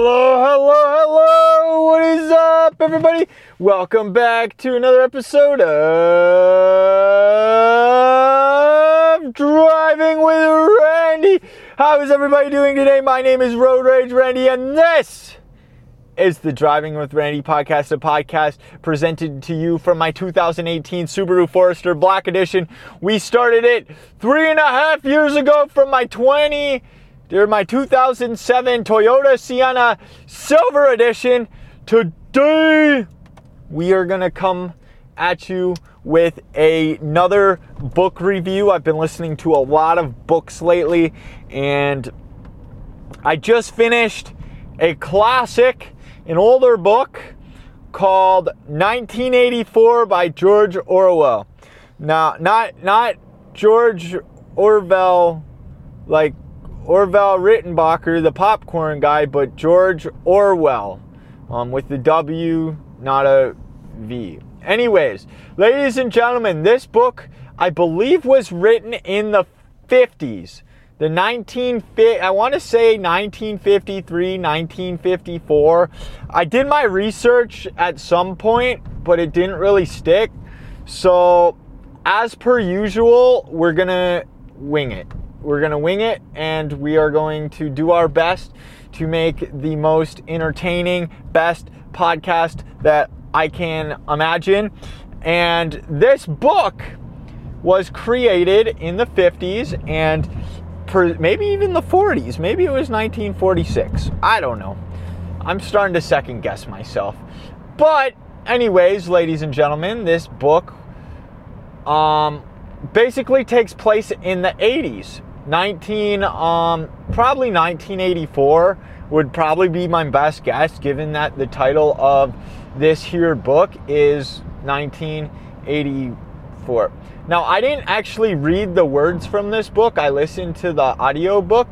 Hello, hello, hello. What is up, everybody? Welcome back to another episode of Driving with Randy. How is everybody doing today? My name is Road Rage Randy, and this is the Driving with Randy podcast, a podcast presented to you from my 2018 Subaru Forester Black Edition. We started it three and a half years ago from my 20- they're my 2007 Toyota Sienna Silver Edition. Today, we are to come at you with another book review. I've been listening to a lot of books lately, and I just finished a classic, an older book called 1984 by George Orwell. Now, not not George Orwell like Orville Redenbacher, the popcorn guy, but George Orwell um, with the W, not a V. Anyways, ladies and gentlemen, this book I believe was written in the 50s. The 19 I want to say 1953, 1954. I did my research at some point, but it didn't really stick. So, as per usual, we're going to wing it. We're going to wing it and we are going to do our best to make the most entertaining, best podcast that I can imagine. And this book was created in the 50s and per, maybe even the 40s. Maybe it was 1946. I don't know. I'm starting to second guess myself. But, anyways, ladies and gentlemen, this book um, basically takes place in the 80s. 19 um probably 1984 would probably be my best guess given that the title of this here book is 1984 now i didn't actually read the words from this book i listened to the audio book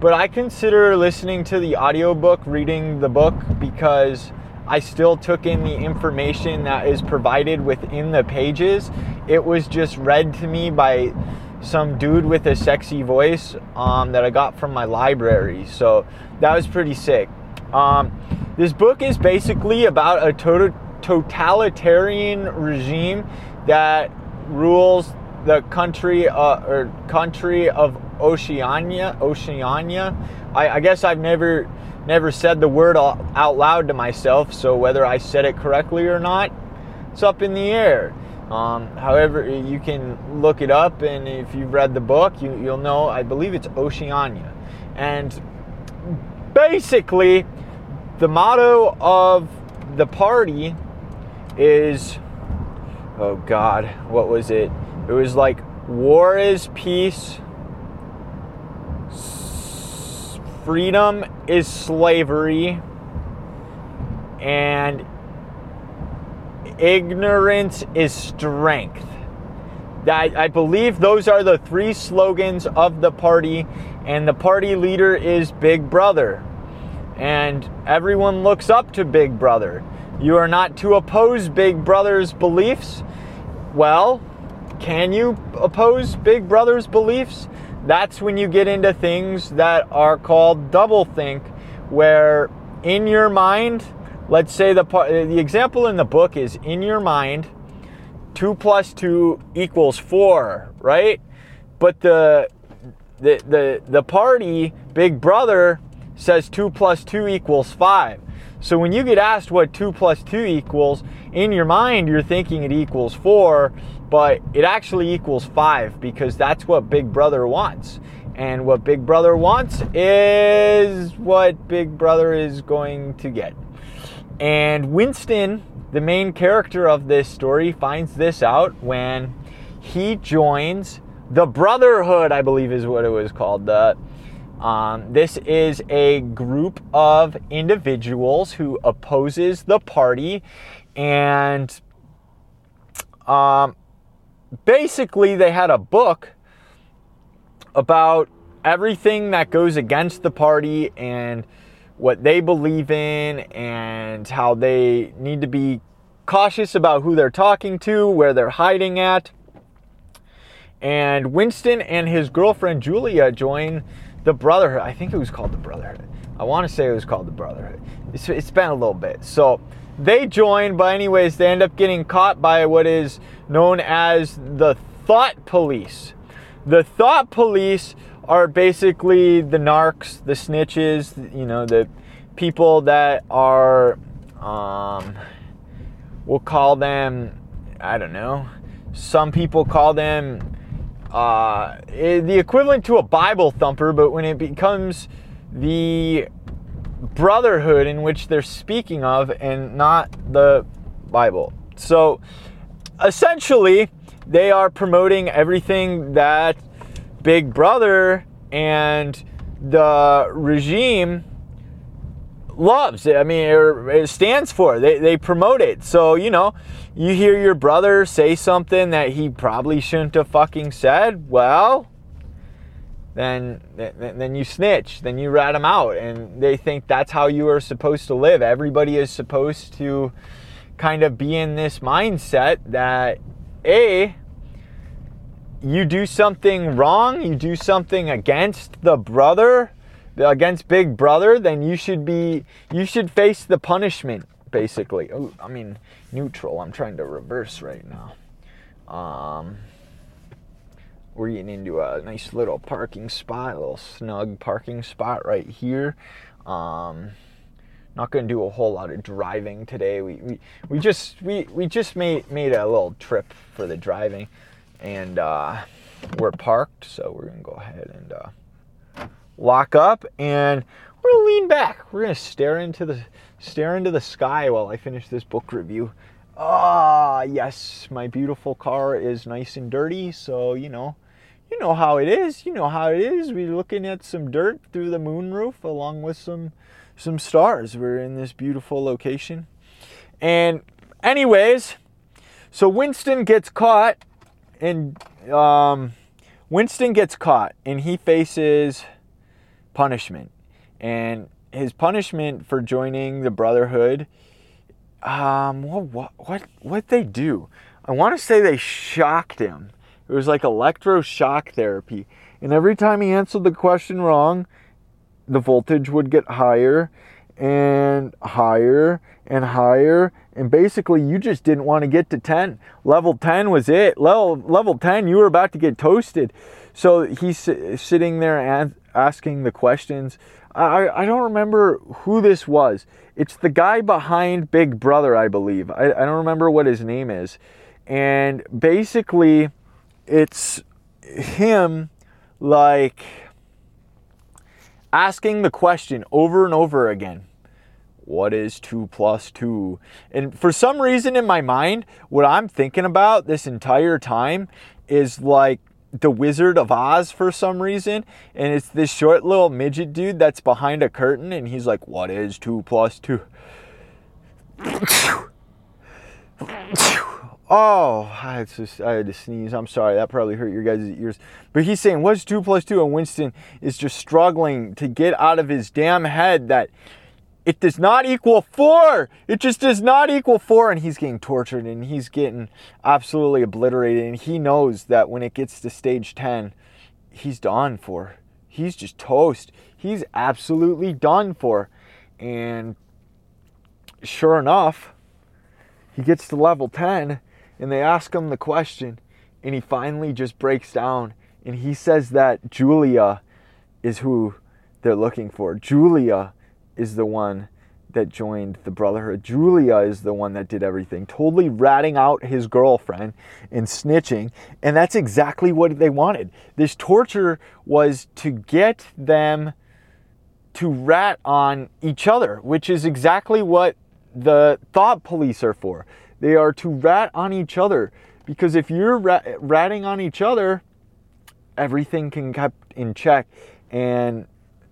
but i consider listening to the audio book reading the book because I still took in the information that is provided within the pages. It was just read to me by some dude with a sexy voice um, that I got from my library. So that was pretty sick. Um, this book is basically about a to- totalitarian regime that rules the country uh, or country of Oceania. Oceania. I, I guess I've never never said the word out loud to myself, so whether I said it correctly or not, it's up in the air. Um, however, you can look it up, and if you've read the book, you, you'll know. I believe it's Oceania, and basically, the motto of the party is, oh God, what was it? It was like war is peace, freedom is slavery, and ignorance is strength. I, I believe those are the three slogans of the party, and the party leader is Big Brother. And everyone looks up to Big Brother. You are not to oppose Big Brother's beliefs. Well, can you oppose Big Brother's beliefs? That's when you get into things that are called doublethink, where in your mind, let's say the the example in the book is in your mind 2 plus 2 equals 4 right? But the the the, the party big brother says 2 plus 2 equals 5 so when you get asked what 2 plus 2 equals in your mind you're thinking it equals 4 but it actually equals 5 because that's what big brother wants and what big brother wants is what big brother is going to get and Winston, the main character of this story, finds this out when he joins the Brotherhood, I believe is what it was called. The, um, this is a group of individuals who opposes the party, and um, basically they had a book about everything that goes against the party and what they believe in and how they need to be cautious about who they're talking to, where they're hiding at. And Winston and his girlfriend Julia join the Brotherhood. I think it was called the Brotherhood. I want to say it was called the Brotherhood. It's, it's been a little bit. So they join, but anyways, they end up getting caught by what is known as the Thought Police. The Thought Police are basically the narcs, the snitches, you know, the people that are, um, we'll call them, I don't know. Some people call them uh, the equivalent to a Bible thumper, but when it becomes the brotherhood in which they're speaking of and not the Bible. So essentially, they are promoting everything that Big Brother and the regime loves. I mean, it stands for. They, they promote it. So, you know, you hear your brother say something that he probably shouldn't have fucking said. Well, then then you snitch, then you rat them out, and they think that's how you are supposed to live. Everybody is supposed to kind of be in this mindset that a you do something wrong, you do something against the brother, against Big Brother, then you should be you should face the punishment basically. Ooh, I mean neutral. I'm trying to reverse right now. Um, we're getting into a nice little parking spot, a little snug parking spot right here. Um, not going to do a whole lot of driving today. We, we, we just we, we just made made a little trip for the driving, and uh, we're parked, so we're gonna go ahead and uh, lock up, and we're gonna lean back. We're gonna stare into the stare into the sky while I finish this book review. Ah, yes, my beautiful car is nice and dirty, so you know you know how it is. You know how it is. We're looking at some dirt through the moonroof along with some some stars. We're in this beautiful location. And anyways, so Winston gets caught and um, Winston gets caught and he faces punishment. And his punishment for joining the Brotherhood, um, what what what they do? I want to say they shocked him it was like electroshock therapy. And every time he answered the question wrong, the voltage would get higher and higher and higher. And basically, you just didn't want to get to 10. Level 10 was it. Level, level 10, you were about to get toasted. So he's sitting there and asking the questions. I, I don't remember who this was. It's the guy behind Big Brother, I believe. I, I don't remember what his name is. And basically, it's him like asking the question over and over again what is 2 plus 2 and for some reason in my mind what i'm thinking about this entire time is like the Wizard of Oz for some reason, and it's this short little midget dude that's behind a curtain, and he's like, "What is two plus two? Oh, I just I had to sneeze. I'm sorry. That probably hurt your guys' ears. But he's saying, "What's two plus two? And Winston is just struggling to get out of his damn head that it does not equal four. It just does not equal four. And he's getting tortured and he's getting absolutely obliterated. And he knows that when it gets to stage 10, he's done for. He's just toast. He's absolutely done for. And sure enough, he gets to level 10 and they ask him the question, and he finally just breaks down and he says that Julia is who they're looking for. Julia is the one that joined the Brotherhood. Julia is the one that did everything, totally ratting out his girlfriend and snitching. And that's exactly what they wanted. This torture was to get them to rat on each other, which is exactly what the thought police are for. They are to rat on each other because if you're rat- ratting on each other, everything can kept in check and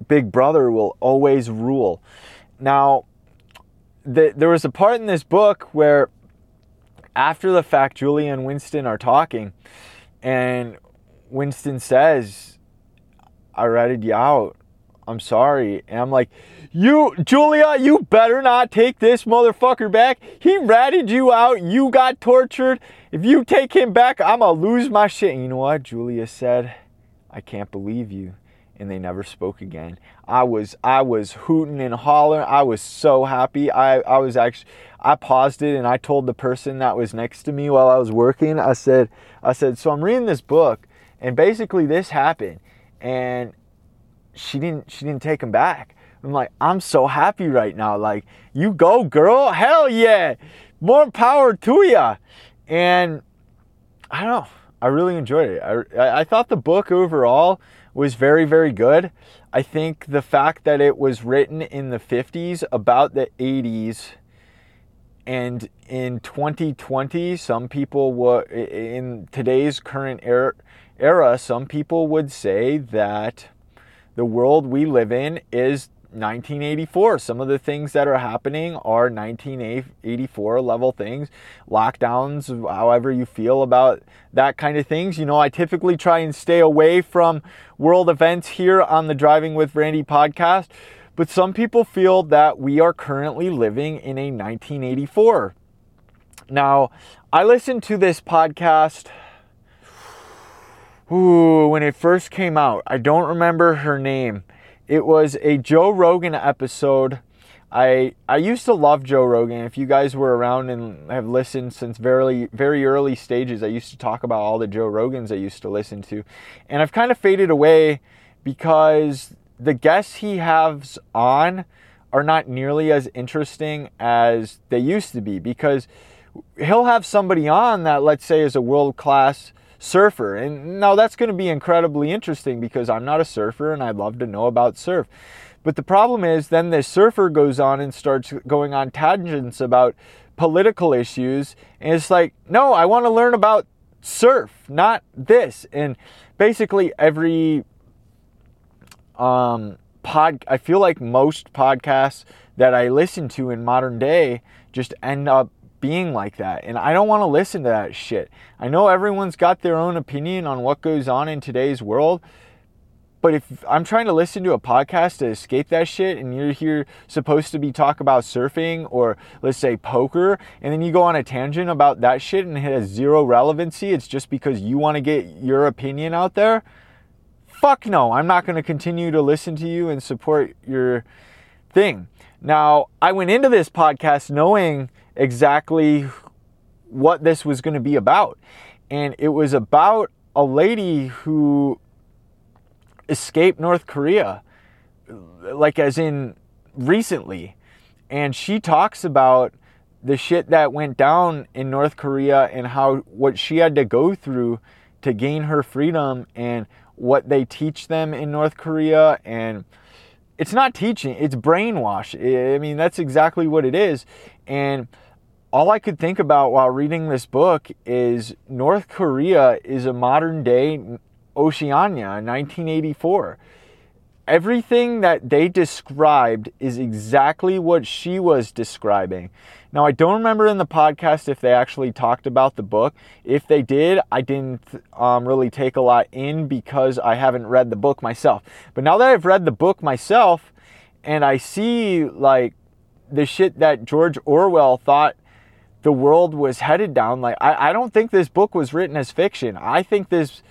Big Brother will always rule. Now, the, there was a part in this book where after the fact, Julia and Winston are talking, and Winston says, I ratted you out. I'm sorry. And I'm like, you, Julia, you better not take this motherfucker back. He ratted you out. You got tortured. If you take him back, I'm going to lose my shit. And you know what? Julia said, I can't believe you. And they never spoke again. I was I was hooting and hollering. I was so happy. I, I was actually I paused it and I told the person that was next to me while I was working, I said I said, so I'm reading this book and basically this happened and she didn't she didn't take him back. I'm like, I'm so happy right now. Like, you go, girl. Hell yeah. More power to ya. And I don't know. I really enjoyed it. I, I thought the book overall was very, very good. I think the fact that it was written in the 50s about the 80s and in 2020 some people would in today's current era, era some people would say that the world we live in is 1984. Some of the things that are happening are 1984 level things, lockdowns, however you feel about that kind of things. You know, I typically try and stay away from world events here on the Driving with Randy podcast, but some people feel that we are currently living in a 1984. Now, I listened to this podcast ooh, when it first came out. I don't remember her name it was a Joe Rogan episode. I I used to love Joe Rogan. If you guys were around and have listened since very very early stages, I used to talk about all the Joe Rogans I used to listen to. And I've kind of faded away because the guests he has on are not nearly as interesting as they used to be because he'll have somebody on that let's say is a world class surfer. And now that's going to be incredibly interesting because I'm not a surfer and I'd love to know about surf. But the problem is then the surfer goes on and starts going on tangents about political issues. And it's like, no, I want to learn about surf, not this. And basically every um, pod, I feel like most podcasts that I listen to in modern day just end up being like that. And I don't want to listen to that shit. I know everyone's got their own opinion on what goes on in today's world. But if I'm trying to listen to a podcast to escape that shit and you're here supposed to be talk about surfing or let's say poker and then you go on a tangent about that shit and it has zero relevancy, it's just because you want to get your opinion out there. Fuck no, I'm not going to continue to listen to you and support your thing. Now, I went into this podcast knowing exactly what this was going to be about. And it was about a lady who escaped North Korea, like as in recently. And she talks about the shit that went down in North Korea and how what she had to go through to gain her freedom and what they teach them in North Korea and it's not teaching, it's brainwash. I mean, that's exactly what it is. And all I could think about while reading this book is North Korea is a modern day Oceania, 1984. Everything that they described is exactly what she was describing. Now, I don't remember in the podcast if they actually talked about the book. If they did, I didn't um, really take a lot in because I haven't read the book myself. But now that I've read the book myself and I see like the shit that George Orwell thought the world was headed down. Like, I, I don't think this book was written as fiction. I think this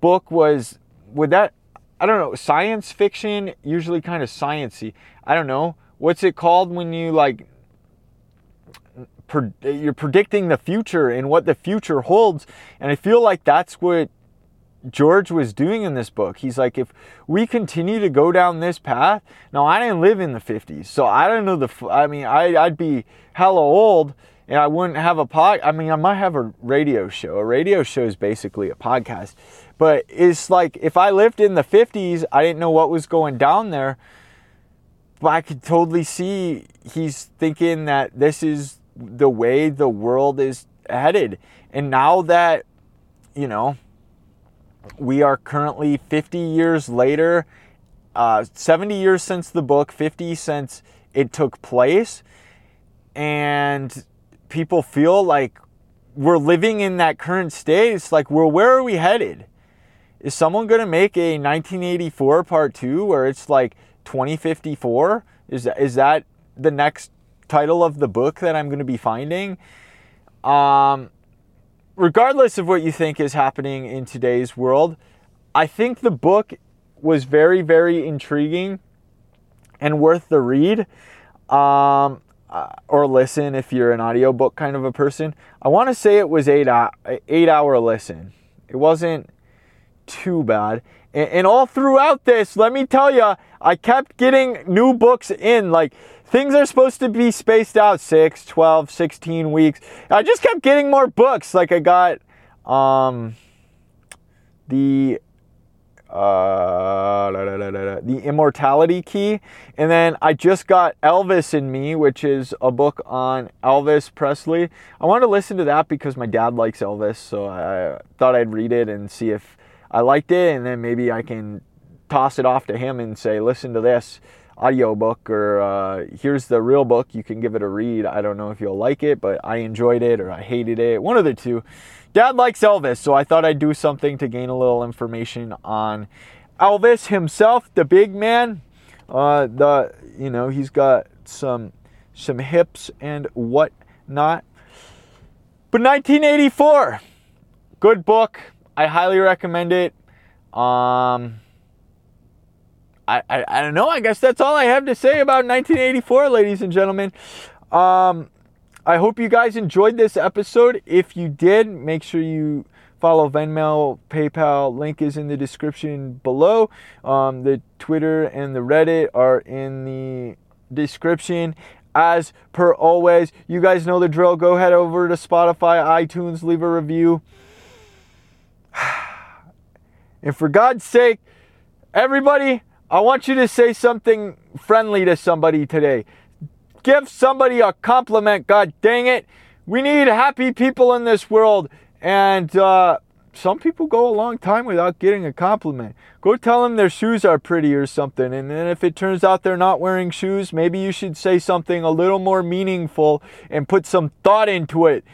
book was, would that, I don't know, science fiction, usually kind of sciency. I don't know. What's it called when you like, you're predicting the future and what the future holds. And I feel like that's what George was doing in this book. He's like, if we continue to go down this path, now I didn't live in the 50s, so I don't know the, I mean, I, I'd be hella old and I wouldn't have a pod. I mean, I might have a radio show. A radio show is basically a podcast, but it's like if I lived in the 50s, I didn't know what was going down there, but I could totally see he's thinking that this is the way the world is headed. And now that, you know, we are currently 50 years later, uh, 70 years since the book, 50 since it took place. And people feel like we're living in that current state. It's like, well, where are we headed? Is someone going to make a 1984 part two where it's like 2054? Is that, is that the next title of the book that I'm going to be finding? Um, regardless of what you think is happening in today's world, I think the book was very, very intriguing and worth the read. Um, uh, or listen if you're an audiobook kind of a person. I want to say it was eight, uh, eight hour listen. It wasn't too bad. And, and all throughout this, let me tell you, I kept getting new books in. Like things are supposed to be spaced out 6, 12, 16 weeks. I just kept getting more books. Like I got um, the uh, the Immortality Key. And then I just got Elvis and Me, which is a book on Elvis Presley. I wanted to listen to that because my dad likes Elvis, so I thought I'd read it and see if I liked it, and then maybe I can toss it off to him and say, listen to this audiobook or uh, here's the real book you can give it a read i don't know if you'll like it but i enjoyed it or i hated it one of the two Dad likes Elvis, so I thought I'd do something to gain a little information on Elvis himself, the big man. Uh, the you know he's got some some hips and whatnot. But 1984, good book. I highly recommend it. Um, I, I, I don't know. I guess that's all I have to say about 1984, ladies and gentlemen. Um, I hope you guys enjoyed this episode. If you did, make sure you follow Venmo, PayPal. Link is in the description below. Um, the Twitter and the Reddit are in the description. As per always, you guys know the drill. Go head over to Spotify, iTunes, leave a review. And for God's sake, everybody, I want you to say something friendly to somebody today give somebody a compliment. God dang it. We need happy people in this world. And uh, some people go a long time without getting a compliment. Go tell them their shoes are pretty or something. And then if it turns out they're not wearing shoes, maybe you should say something a little more meaningful and put some thought into it.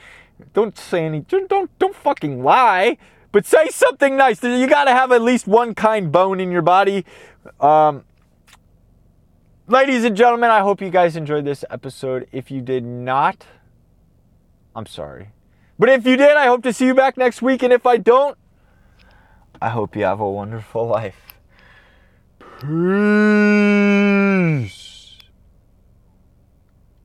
Don't say any, don't, don't fucking lie, but say something nice. You got to have at least one kind bone in your body. Um, ladies and gentlemen, I hope you guys enjoyed this episode. If you did not, I'm sorry. But if you did, I hope to see you back next week. And if I don't, I hope you have a wonderful life. Peace.